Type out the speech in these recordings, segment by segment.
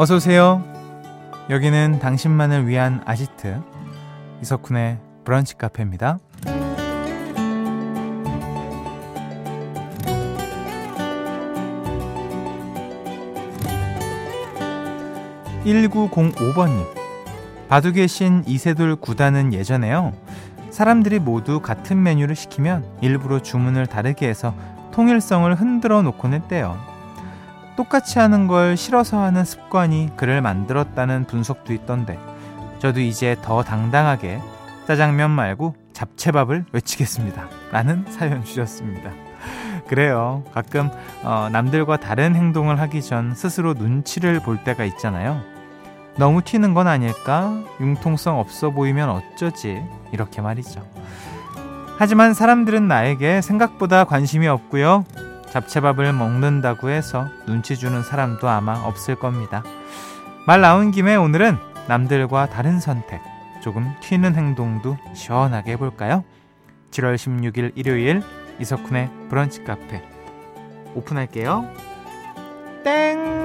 어서 오세요. 여기는 당신만을 위한 아지트 이석훈의 브런치 카페입니다. 1905번님. 바둑의 신 이세돌 구단은 예전에요. 사람들이 모두 같은 메뉴를 시키면 일부러 주문을 다르게 해서 통일성을 흔들어 놓곤 했대요. 똑같이 하는 걸 싫어서 하는 습관이 그를 만들었다는 분석도 있던데 저도 이제 더 당당하게 짜장면 말고 잡채밥을 외치겠습니다. 라는 사연 주셨습니다. 그래요. 가끔 어, 남들과 다른 행동을 하기 전 스스로 눈치를 볼 때가 있잖아요. 너무 튀는 건 아닐까? 융통성 없어 보이면 어쩌지? 이렇게 말이죠. 하지만 사람들은 나에게 생각보다 관심이 없고요. 잡채밥을 먹는다고 해서 눈치 주는 사람도 아마 없을 겁니다. 말 나온 김에 오늘은 남들과 다른 선택, 조금 튀는 행동도 시원하게 해볼까요? 7월 16일 일요일 이석훈의 브런치 카페 오픈할게요. 땡!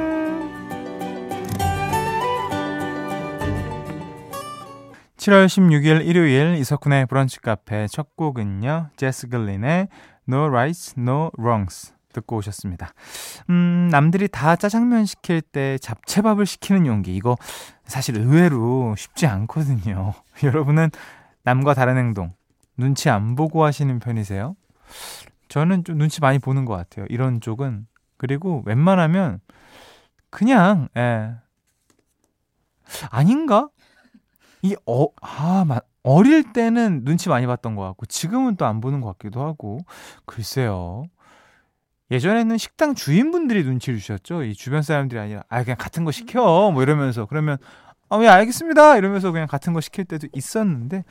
7월 16일 일요일 이석훈의 브런치 카페 첫 곡은요. 제스 글린의 No Rights, No Wrongs 듣고 오셨습니다. 음, 남들이 다 짜장면 시킬 때 잡채밥을 시키는 용기 이거 사실 의외로 쉽지 않거든요. 여러분은 남과 다른 행동 눈치 안 보고 하시는 편이세요? 저는 좀 눈치 많이 보는 것 같아요. 이런 쪽은. 그리고 웬만하면 그냥, 예. 아닌가? 이, 어, 아, 마, 어릴 때는 눈치 많이 봤던 것 같고, 지금은 또 안 보는 것 같기도 하고, 글쎄요. 예전에는 식당 주인분들이 눈치를 주셨죠. 이 주변 사람들이 아니라, 아, 그냥 같은 거 시켜. 뭐 이러면서. 그러면, 아, 예, 알겠습니다. 이러면서 그냥 같은 거 시킬 때도 있었는데,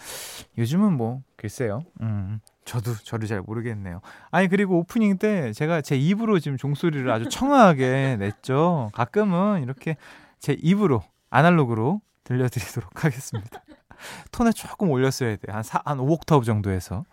요즘은 뭐, 글쎄요. 음. 저도 저를 잘 모르겠네요. 아니 그리고 오프닝 때 제가 제 입으로 지금 종소리를 아주 청아하게 냈죠. 가끔은 이렇게 제 입으로 아날로그로 들려드리도록 하겠습니다. 톤에 조금 올렸어야 돼요. 한, 4, 한 5옥타브 정도에서.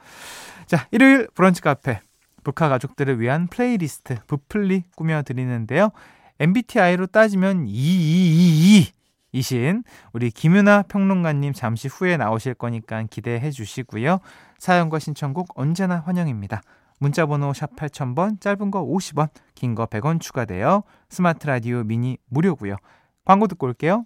자, 일요일 브런치 카페. 브카 가족들을 위한 플레이리스트 브플리 꾸며드리는데요. MBTI로 따지면 EEEE이신 우리 김윤하 평론가님 잠시 후에 나오실 거니까 기대해 주시고요. 사연과 신청곡 언제나 환영입니다. 문자 번호 샵 8000번, 짧은 거 50원, 긴 거 100원 추가되어 스마트 라디오 미니 무료고요. 광고 듣고 올게요.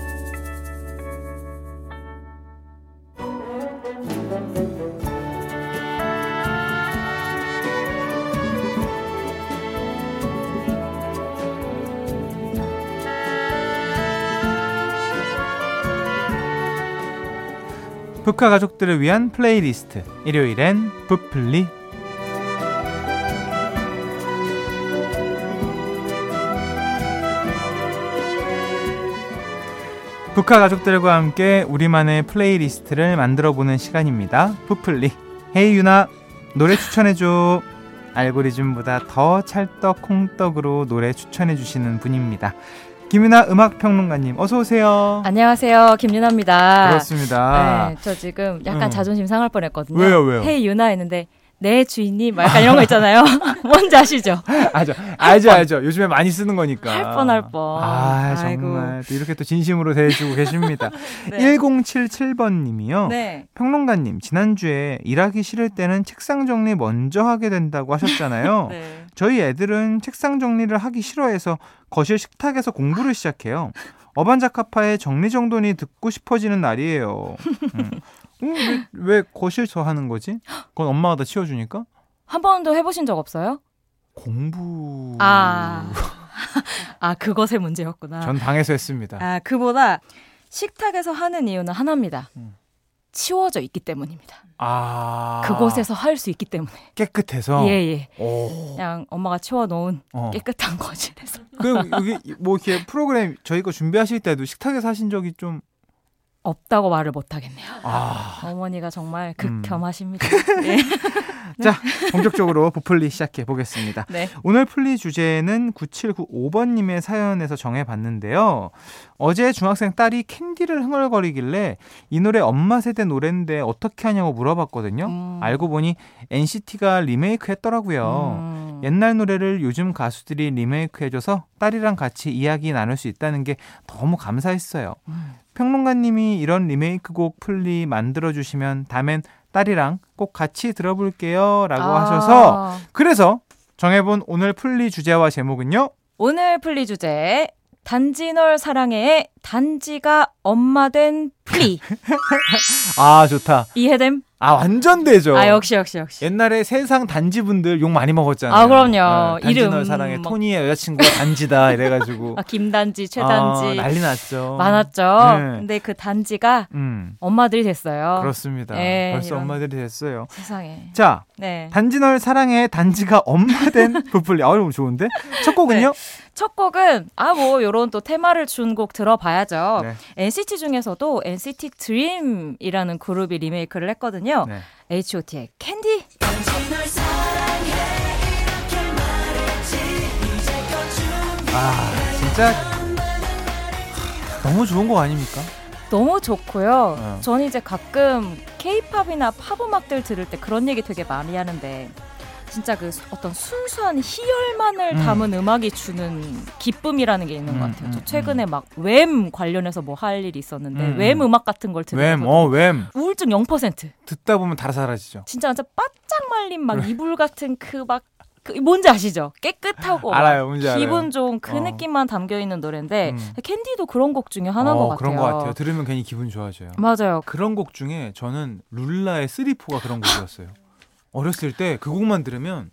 북카 가족들을 위한 플레이리스트. 일요일엔 부플리. 브카 가족들과 함께 우리만의 플레이리스트를 만들어 보는 시간입니다. 브플리. Hey 윤하. 노래 추천해 줘. 알고리즘보다 더 찰떡 콩떡으로 노래 추천해 주시는 분입니다. 김윤하 음악평론가님 어서 오세요. 안녕하세요. 김윤하입니다. 그렇습니다. 네, 저 지금 약간 음. 자존심 상할 뻔했거든요. 왜요, 왜요? Hey 윤하 했는데 네 주인님 약간 이런 거 있잖아요. 뭔지 아시죠? 알죠, 알죠, 알죠. 요즘에 많이 쓰는 거니까. 할 뻔 할 뻔. 아 정말 또 이렇게 또 진심으로 대해주고 계십니다. 네. 1077번님이요. 네. 평론가님 지난주에 일하기 싫을 때는 책상 정리 먼저 하게 된다고 하셨잖아요. 네. 저희 애들은 책상 정리를 하기 싫어해서 거실 식탁에서 공부를 시작해요. 어반자카파의 정리정돈이 듣고 싶어지는 날이에요. 음. 음, 왜, 왜 거실서 하는 거지? 그건 엄마가 다 치워주니까? 한 번도 해보신 적 없어요? 공부. 아. 아, 그것의 문제였구나. 전 방에서 했습니다. 아, 그보다 식탁에서 하는 이유는 하나입니다. 음. 치워져 있기 때문입니다. 아. 그곳에서 할 수 있기 때문에. 깨끗해서. 예, 예. 오. 그냥 엄마가 치워놓은 어. 깨끗한 거실에서. 그 여기 뭐 이렇게 프로그램 저희 거 준비하실 때도 식탁에 사신 적이 좀 없다고 말을 못 하겠네요. 아. 어머니가 정말 음. 극혐하십니다. 예. 자, 본격적으로 부풀리 시작해 보겠습니다. 네. 오늘 풀리 주제는 9795번님의 사연에서 정해봤는데요. 어제 중학생 딸이 캔디를 흥얼거리길래 이 노래 엄마 세대 노래인데 어떻게 하냐고 물어봤거든요. 음. 알고 보니 NCT가 리메이크 했더라고요. 음. 옛날 노래를 요즘 가수들이 리메이크 해줘서 딸이랑 같이 이야기 나눌 수 있다는 게 너무 감사했어요. 음. 평론가님이 이런 리메이크 곡 플리 만들어주시면 다음엔 딸이랑 꼭 같이 들어볼게요. 라고 아. 하셔서 그래서 정해본 오늘 플리 주제와 제목은요. 오늘 플리 주제 단지 널 사랑해의 단지가 엄마 된 풀리 아 좋다. 이해됨? 아 완전 되죠. 아 역시 역시 역시. 옛날에 세상 단지분들 욕 많이 먹었잖아요. 아, 그럼요. 단지 이름 널 사랑해 막- 토니의 여자친구가 단지다 이래가지고 아 김단지, 최단지 아, 난리 났죠. 많았죠. 네. 근데 그 단지가 음 엄마들이 됐어요. 그렇습니다. 예, 벌써 이런. 엄마들이 됐어요. 세상에. 자 네. 단지 널 사랑해 단지가 엄마 된 부풀리. 아 너무 좋은데? 첫 곡은요? 첫 곡은 아 뭐 요런 또 테마를 준 곡 들어봐야죠. 네. NCT 중에서도 NCT 드림이라는 그룹이 리메이크를 했거든요. 네. H.O.T의 캔디. 아 진짜 너무 좋은 곡 아닙니까? 너무 좋고요. 어. 저는 이제 가끔 K-팝이나 팝 음악들 들을 때 그런 얘기 되게 많이 하는데 진짜 그 수- 어떤 순수한 희열만을 음. 담은 음악이 주는 기쁨이라는 게 있는 것 음, 같아요. 음, 저 최근에 막 웸 관련해서 뭐 할 일이 있었는데 음, 웸 음. 음악 같은 걸 웸, 들으면 어 웸. 우울증 0%. 듣다 보면 다 사라지죠. 진짜 완전 바짝 말린 막 이불 같은 그막 그 뭔지 아시죠? 깨끗하고 알아요, 뭔지 알아요. 기분 좋은 그 어. 느낌만 담겨 있는 노래인데 음. 캔디도 그런 곡 중에 하나인 어, 것 같아요. 그런 것 같아요. 들으면 괜히 기분 좋아져요. 맞아요. 그런 곡 중에 저는 룰라의 쓰리포가 그런 곡이었어요. 어렸을 때 그 곡만 들으면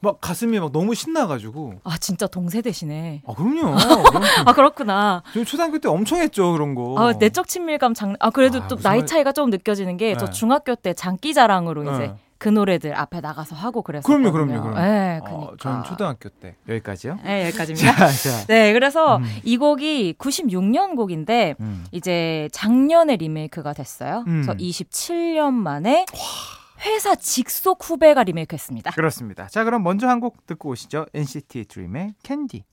막 가슴이 막 너무 신나가지고 아 진짜 동세대시네. 아 그럼요. 그럼 아 그렇구나. 저 초등학교 때 엄청 했죠 그런 거. 아 내적 친밀감 장. 아 그래도 아, 또 나이 말- 차이가 좀 느껴지는 게저 네. 중학교 때 장기자랑으로 이제 네. 그 노래들 앞에 나가서 하고 그랬었거든요. 그럼요, 그럼요, 그럼요. 네, 어, 그니까. 전 초등학교 때 여기까지요. 네, 여기까지입니다. 자, 자. 네, 그래서 음. 이 곡이 96년 곡인데 음. 이제 작년에 리메이크가 됐어요. 음. 그래서 27년 만에 회사 직속 후배가 리메이크했습니다. 그렇습니다. 자, 그럼 먼저 한 곡 듣고 오시죠. NCT 드림의 캔디.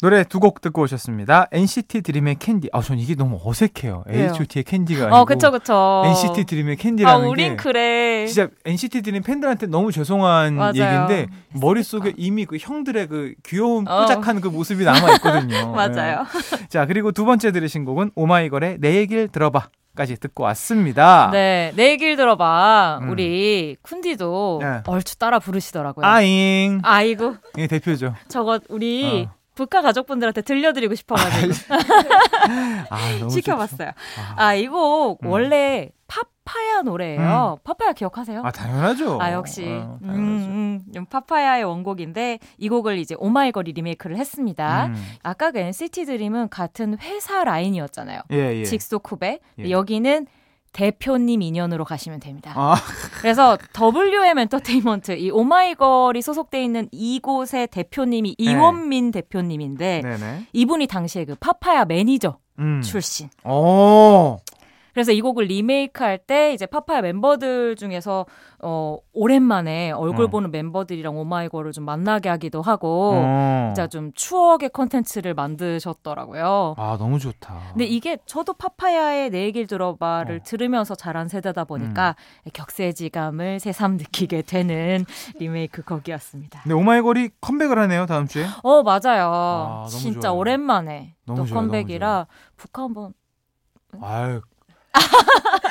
노래 두 곡 듣고 오셨습니다. NCT 드림의 캔디. 아, 전 이게 너무 어색해요. 왜요? H.O.T의 캔디가 아니고 어, 그쵸, 그쵸. NCT 드림의 아, 캔디라는 우린 게 그래. 진짜 NCT 드림 팬들한테 너무 죄송한 맞아요. 얘기인데 머릿속에 이미 그 형들의 그 귀여운 어. 뽀짝한 그 모습이 남아 있거든요. 맞아요. 네. 자, 그리고 두 번째 들으신 곡은 오마이걸의 내 얘기를 들어봐. 까지 듣고 왔습니다. 네, 내 얘기를 들어봐. 음. 우리 쿤디도 네. 얼추 따라 부르시더라고요. 아잉. 아이고, 이게 대표죠. 저거 우리 어. 북한 가족분들한테 들려드리고 싶어가지고 아, 시켜봤어요. 아, 아, 이곡 음. 원래 파파야 노래예요. 파파야 기억하세요? 아, 당연하죠. 아 역시 어, 음. 음, 음, 파파야의 원곡인데 이 곡을 이제 오마이걸이 리메이크를 했습니다. 음. 아까 그 NCT 드림은 같은 회사 라인이었잖아요. 예, 예. 직속 후배. 예. 여기는 대표님 인연으로 가시면 됩니다. 아, 그래서 WM 엔터테인먼트 이 오마이걸이 소속돼 있는 이곳의 대표님이 이원민 대표님인데 네네. 이분이 당시에 그 파파야 매니저 음. 출신. 오. 그래서 이 곡을 리메이크할 때 이제 파파야 멤버들 중에서 어 오랜만에 얼굴 어. 보는 멤버들이랑 오마이걸을 좀 만나게 하기도 하고 어. 진짜 좀 추억의 컨텐츠를 만드셨더라고요. 아, 너무 좋다. 근데 이게 저도 파파야의 내 얘기를 들어봐를 어. 들으면서 자란 세대다 보니까 격세지감을 새삼 느끼게 되는 리메이크 곡이었습니다. 근데 오마이걸이 컴백을 하네요, 다음 주에. 어 맞아요. 아, 진짜 좋아요. 오랜만에 또 컴백이라 북한 한번 아유.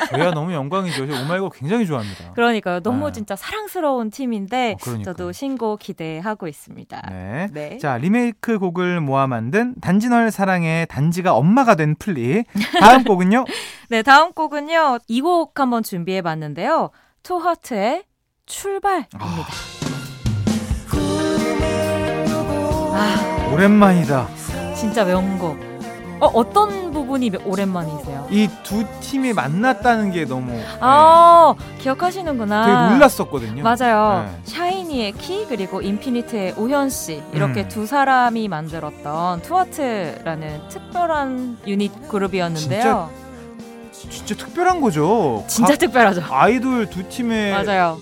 저야 너무 영광이죠. 저 오마이걸 굉장히 좋아합니다. 그러니까요. 너무 네. 진짜 사랑스러운 팀인데 어. 저도 신곡 기대하고 있습니다. 네. 네. 자, 리메이크 곡을 모아 만든 단지 널 사랑해의 단지가 엄마가 된 플리. 다음 곡은요? 네, 다음 곡은요. 이 곡 한번 준비해 봤는데요. 투하트의 출발입니다. 아, 오랜만이다. 진짜 명곡. 어, 어떤 부분이 오랜만이세요? 이 두 팀이 만났다는 게 너무 아 기억하시는구나. 되게 놀랐었거든요. 맞아요. 네. 샤이니의 키 그리고 인피니트의 우현 씨 이렇게 음. 두 사람이 만들었던 투하트라는 특별한 유닛 그룹이었는데요. 진짜 특별한 거죠. 진짜, 각 특별하죠. 아이돌 두 팀의 맞아요.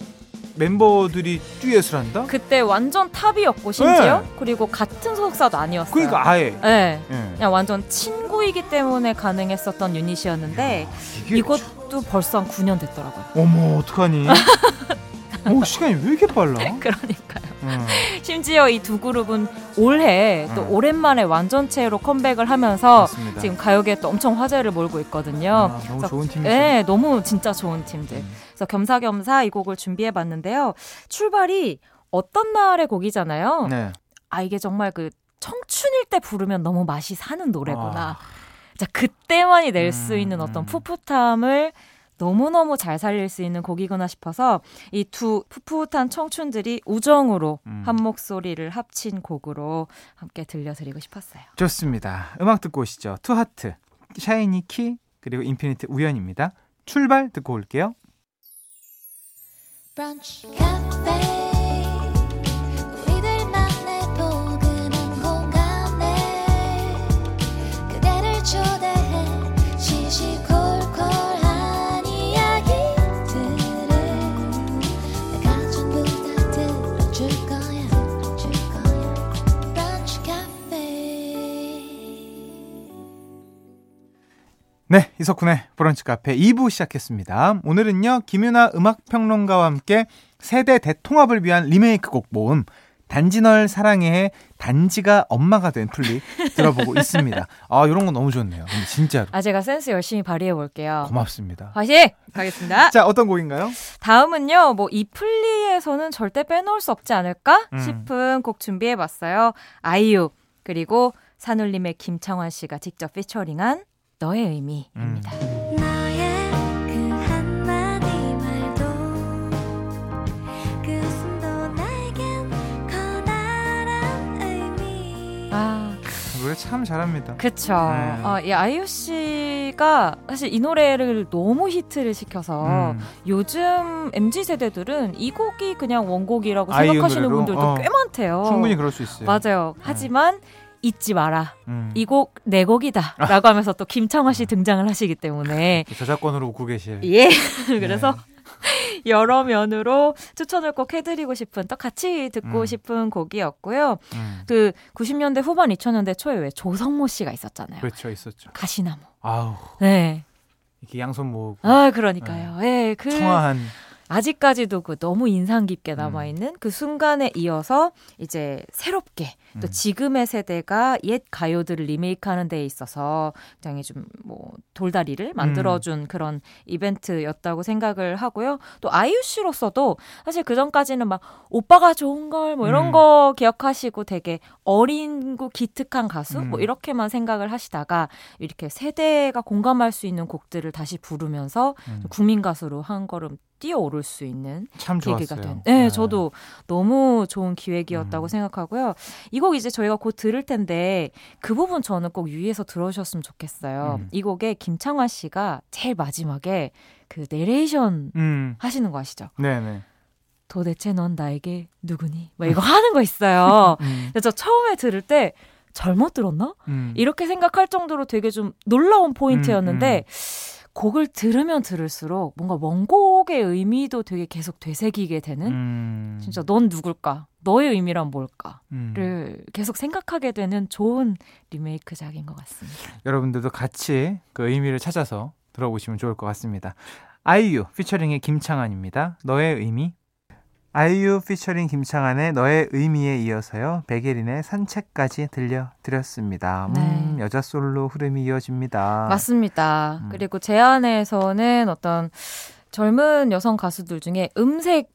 멤버들이 듀엣을 한다? 그때 완전 탑이었고 심지어 네. 그리고 같은 소속사도 아니었어요. 그러니까 아예. 네. 예. 그냥 완전 친구이기 때문에 가능했었던 유닛이었는데 이게 이것도 벌써 한 9년 됐더라고요. 어머 어떡하니? 오 시간이 왜 이렇게 빨라? 그러니까요. 음. 심지어 이 두 그룹은 올해 또 음. 오랜만에 완전체로 컴백을 하면서 맞습니다. 지금 가요계에 또 엄청 화제를 몰고 있거든요. 아, 너무 그래서 좋은 팀이죠. 네, 너무 진짜 좋은 팀들. 음. 그래서 겸사겸사 이 곡을 준비해 봤는데요. 출발이 어떤 날의 곡이잖아요. 네. 아 이게 정말 그 청춘일 때 부르면 너무 맛이 사는 노래구나. 아, 자 그때만이 낼수 음, 있는 어떤 음. 풋풋함을 너무너무 잘 살릴 수 있는 곡이구나 싶어서 이 두 풋풋한 청춘들이 우정으로 음. 한 목소리를 합친 곡으로 함께 들려드리고 싶었어요. 좋습니다. 음악 듣고 오시죠. 투하트, 샤이니 키 그리고 인피니트 우현입니다. 출발 듣고 올게요. 브런치 이석훈의 브런치 카페 2부 시작했습니다. 오늘은요, 김윤하 음악평론가와 함께 세대 대통합을 위한 리메이크 곡 모음, 단지 널 사랑해의 단지가 엄마가 된 플리 들어보고 있습니다. 아, 이런 거 너무 좋네요. 진짜로. 아 제가 센스 열심히 발휘해 볼게요. 고맙습니다. 화이팅! 가겠습니다. 자, 어떤 곡인가요? 다음은요, 뭐 이 플리에서는 절대 빼놓을 수 없지 않을까 음. 싶은 곡 준비해 봤어요. 아이유 그리고 산울림의 김창완 씨가 직접 피처링한 너의 의미입니다. 너의 그 한마디 말도 그 웃음도 나에겐 커다란 의미 아, 노래 참 잘합니다. 그쵸. 네. 어, 이 아이유 씨가 사실 이 노래를 너무 히트를 시켜서 음. 요즘 MZ 세대들은 이 곡이 그냥 원곡이라고 생각하시는 노래로? 분들도 어. 꽤 많대요. 충분히 그럴 수 있어요. 맞아요. 하지만 잊지 마라. 음. 이곡 내 곡이다. 라고 하면서 또 김창완 씨 등장을 하시기 때문에. 저작권으로 오고 계실. 예. 네. 그래서 여러 면으로 추천을 꼭 해드리고 싶은 또 같이 듣고 음. 싶은 곡이었고요. 음. 그 90년대 후반 2000년대 초에 왜 조성모 씨가 있었잖아요. 그렇죠, 있었죠. 가시나무. 아우, 네. 이렇게 양손 모으고 아 그러니까요. 예. 그 청아한 아직까지도 그 너무 인상 깊게 음. 남아 있는 그 순간에 이어서 이제 새롭게 또 음. 지금의 세대가 옛 가요들을 리메이크하는 데 있어서 굉장히 좀 뭐 돌다리를 만들어준 그런 이벤트였다고 생각을 하고요. 또 아이유 씨로서도 사실 그 전까지는 막 오빠가 좋은 걸 뭐 이런 음. 거 기억하시고 되게 어린고 기특한 가수 뭐 음. 이렇게만 생각을 하시다가 이렇게 세대가 공감할 수 있는 곡들을 다시 부르면서 음. 국민 가수로 한 걸음 뛰어오를 수 있는 참 계기가 좋았어요. 된. 네, 저도 너무 좋은 기획이었다고 음. 생각하고요. 이 곡 이제 저희가 곧 들을 텐데 그 부분 저는 꼭 유의해서 들어주셨으면 좋겠어요. 음. 이 곡에 김창완 씨가 제일 마지막에 그 내레이션 음, 하시는 거 아시죠? 네 네. 도대체 넌 나에게 누구니? 뭐 이거 하는 거 있어요. 음, 그래서 저 처음에 들을 때 잘못 들었나? 음. 이렇게 생각할 정도로 되게 좀 놀라운 포인트였는데 음, 곡을 들으면 들을수록 뭔가 원곡의 의미도 되게 계속 되새기게 되는 음. 진짜 넌 누굴까? 너의 의미란 뭘까?를 음. 계속 생각하게 되는 좋은 리메이크작인 것 같습니다. 여러분들도 같이 그 의미를 찾아서 들어보시면 좋을 것 같습니다. 아이유 피처링의 김창완입니다. 너의 의미. 아이유 피처링 김창완의 너의 의미에 이어서요. 백예린의 산책까지 들려드렸습니다. 음, 네. 여자 솔로 흐름이 이어집니다. 맞습니다. 음. 그리고 제 안에서는 어떤 젊은 여성 가수들 중에 음색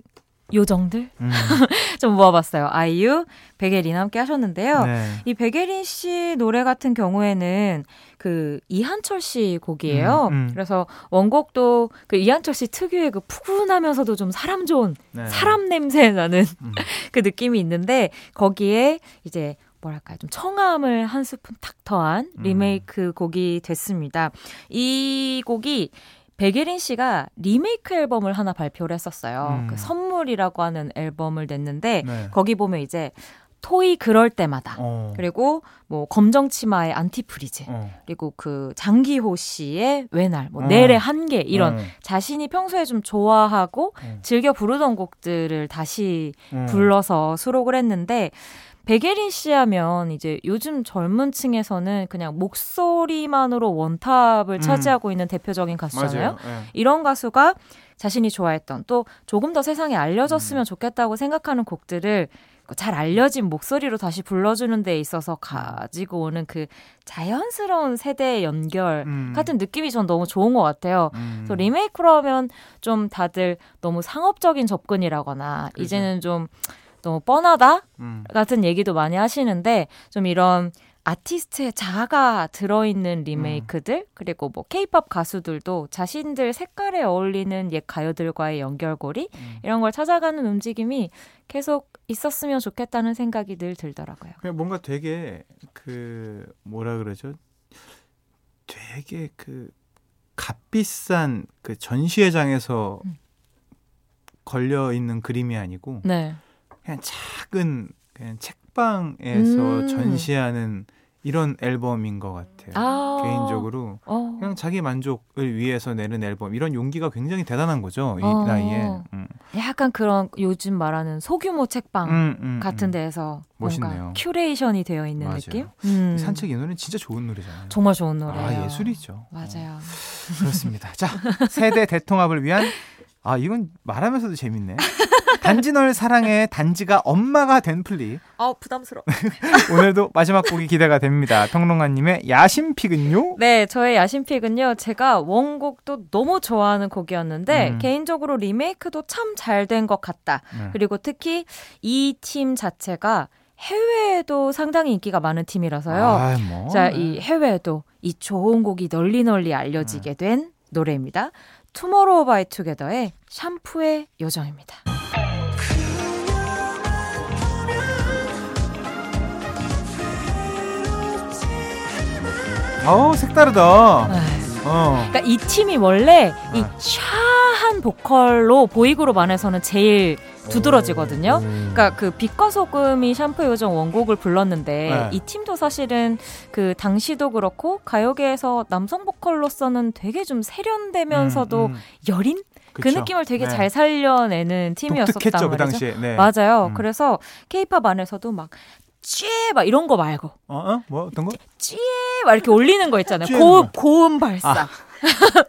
요정들 음, 좀 모아봤어요. 아이유, 백예린 함께 하셨는데요. 네. 이 백예린 씨 노래 같은 경우에는 그 이한철 씨 곡이에요. 음, 음. 그래서 원곡도 그 이한철 씨 특유의 그 푸근하면서도 좀 사람 좋은 네. 사람 냄새 나는 음. 그 느낌이 있는데 거기에 이제 뭐랄까요 좀 청함을 한 스푼 탁 더한 음. 리메이크 곡이 됐습니다. 이 곡이 백예린 씨가 리메이크 앨범을 하나 발표를 했었어요. 음. 그 선물이라고 하는 앨범을 냈는데 네. 거기 보면 이제 토이 그럴 때마다 어. 그리고 뭐 검정 치마의 Antifreeze 어. 그리고 그 장기호 씨의 왜 날 뭐 어. 넬의 한계 이런 어. 자신이 평소에 좀 좋아하고 어. 즐겨 부르던 곡들을 다시 어. 불러서 수록을 했는데 백예린 씨 하면 이제 요즘 젊은 층에서는 그냥 목소리만으로 one top을 음. 차지하고 있는 대표적인 가수잖아요. 예. 이런 가수가 자신이 좋아했던 또 조금 더 세상에 음. 알려졌으면 좋겠다고 생각하는 곡들을 잘 알려진 목소리로 다시 불러주는 데 있어서 가지고 오는 그 자연스러운 세대 연결 음. 같은 느낌이 전 너무 좋은 것 같아요. 음. 그래서 리메이크로 하면 좀 다들 너무 상업적인 접근이라거나 그죠. 이제는 좀 너무 뻔하다 음. 같은 얘기도 많이 하시는데 좀 이런 아티스트의 자아가 들어있는 리메이크들 그리고 뭐 케이팝 가수들도 자신들 색깔에 어울리는 옛 가요들과의 연결고리 음. 이런 걸 찾아가는 움직임이 계속 있었으면 좋겠다는 생각이 늘 들더라고요. 그냥 뭔가 되게 그 뭐라 그러죠? 되게 그 값비싼 그 전시회장에서 음. 걸려 있는 그림이 아니고 네. 그냥 작은 그냥 책방에서 음. 전시하는 이런 앨범인 것 같아요. 아. 개인적으로 어. 그냥 자기 만족을 위해서 내는 앨범 이런 용기가 굉장히 대단한 거죠 이 어. 나이에. 음. 약간 그런 요즘 말하는 소규모 책방 음, 음, 같은 음. 데에서 멋있네요. 뭔가 curation이 되어 있는 맞아요. 느낌? 음. 산책 이 노래는 진짜 좋은 노래잖아요. 정말 좋은 노래예요. 아 예술이죠. 맞아요. 어, 그렇습니다. 자 세대 대통합을 위한 아 이건 말하면서도 재밌네. 단지 널 사랑해 단지가 엄마가 된 플리 아 부담스러워. 오늘도 마지막 곡이 기대가 됩니다. 평론가님의 야심pick은요? 네, 저의 야심픽은요. 제가 원곡도 너무 좋아하는 곡이었는데 음. 개인적으로 리메이크도 참 잘 된 것 같다. 네. 그리고 특히 이 팀 자체가 해외에도 상당히 인기가 많은 팀이라서요. 아, 뭐. 자, 이 해외에도 이 좋은 곡이 널리 널리 알려지게 네. 된 노래입니다. 투모로우 바이 투게더의 샴푸의 요정입니다. 어우 색다르다. 어. 그러니까 이 팀이 원래 이 아. 샤한 보컬로 보이그룹 안에서는 제일 두드러지거든요. 그러니까 그 빛과 소금이 샴푸 요정 원곡을 불렀는데 네. 이 팀도 사실은 그 당시도 그렇고 가요계에서 남성 보컬로서는 되게 좀 세련되면서도 음, 음. 여린 그 그쵸. 느낌을 되게 네. 잘 살려내는 팀이었었단 그 말이죠. 당시에. 네. 맞아요. 음. 그래서 케이팝 안에서도 막 찌막 이런 거 말고 어? 어? 뭐 어떤 거? 막 이렇게 올리는 거 있잖아요. 고음 거. 고음 발사. 아.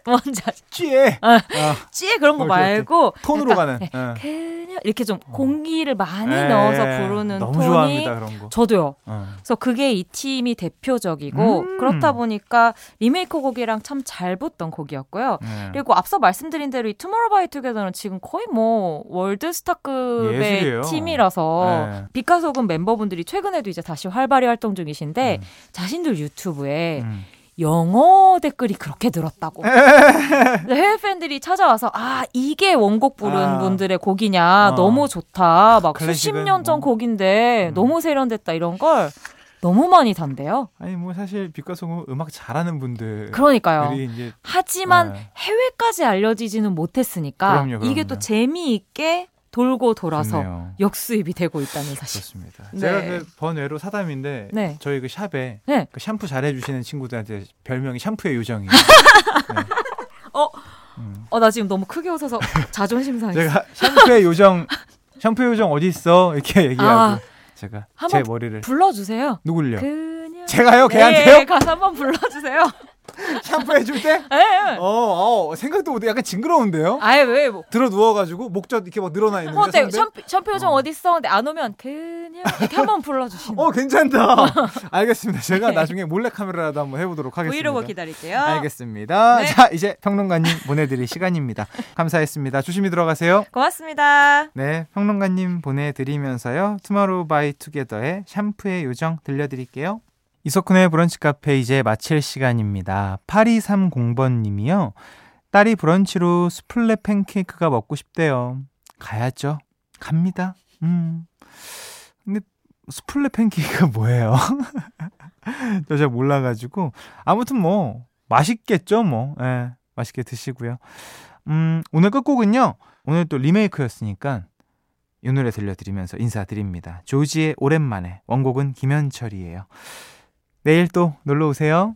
뭔지 아시- 찌에. 아. 아, 찌 그런 거. 말고 톤으로 약간, 가는. 네, 어. 그냥 이렇게 좀 공기를 많이 예, 넣어서 예. 부르는 너무 톤이 좋아합니다 그런 거. 저도요. 어. 그래서 그게 이 팀이 대표적이고 음. 그렇다 보니까 리메이크 곡이랑 참 잘 붙던 곡이었고요. 네. 그리고 앞서 말씀드린 대로 이 투모로우바이투게더는 지금 거의 뭐 월드스타급의 예술이에요. 팀이라서 네. 빛가속은 멤버분들이 최근에도 이제 다시 활발히 활동 중이신데 음. 자신들 유튜브에 음. 영어 댓글이 그렇게 늘었다고. 해외 팬들이 찾아와서 아 이게 원곡 부른 아. 분들의 곡이냐 어. 너무 좋다. 막 수십 년전 뭐. 곡인데 음. 너무 세련됐다 이런 걸 너무 많이 단대요. 아니 뭐 사실 빛과 소금 음악 잘하는 분들 그러니까요. 이제 하지만 네. 해외까지 알려지지는 못했으니까 그럼요, 이게 그럼요. 또 재미있게 돌고 돌아서 좋네요. 역수입이 되고 있다는 사실. 좋습니다. 네. 제가 그 번외로 사담인데 네. 저희 그 샵에 네. 그 샴푸 잘해주시는 친구들한테 별명이 샴푸의 요정이에요. 네. 어? 음. 어 나 지금 너무 크게 웃어서 자존심 상했어. 제가 샴푸의 요정, 샴푸의 요정 어디 있어 이렇게 얘기하고 아. 제가 제 머리를 불러주세요. 누굴요? 그녀. 제가요? 걔한테요? 네, 가서 한번 불러주세요. 샴푸 해줄 때? 네. 어, 어, 생각도 못해. 약간 징그러운데요? 아예 왜 뭐. 들어 누워가지고 목젖 이렇게 막 늘어나 있는데. 어, 어때? 샴푸, 샴푸 요정 어. 어. 디 있어? 근데 안 오면 그냥 이렇게 한번 불러주시는. 어, 괜찮다. 알겠습니다. 제가 나중에 몰래 카메라라도 한번 해보도록 하겠습니다. 브이로그 기다릴게요. 알겠습니다. 네. 자, 이제 평론가님 보내드릴 시간입니다. 감사했습니다. 조심히 들어가세요. 고맙습니다. 네, 평론가님 보내드리면서요. 투모로우 바이 투게더의 샴푸의 요정 들려드릴게요. 이석훈의 브런치 카페 이제 마칠 시간입니다. 8230번님이요. 딸이 브런치로 스플레 팬케이크가 먹고 싶대요. 가야죠. 갑니다. 음. 근데 스플레 팬케이크가 뭐예요? 저 잘 몰라가지고 아무튼 뭐 맛있겠죠 뭐 예, 맛있게 드시고요 음 오늘 끝곡은요 오늘 또 리메이크였으니까 이 노래 들려드리면서 인사드립니다 조지의 오랜만에 원곡은 김현철이에요 내일 또 놀러 오세요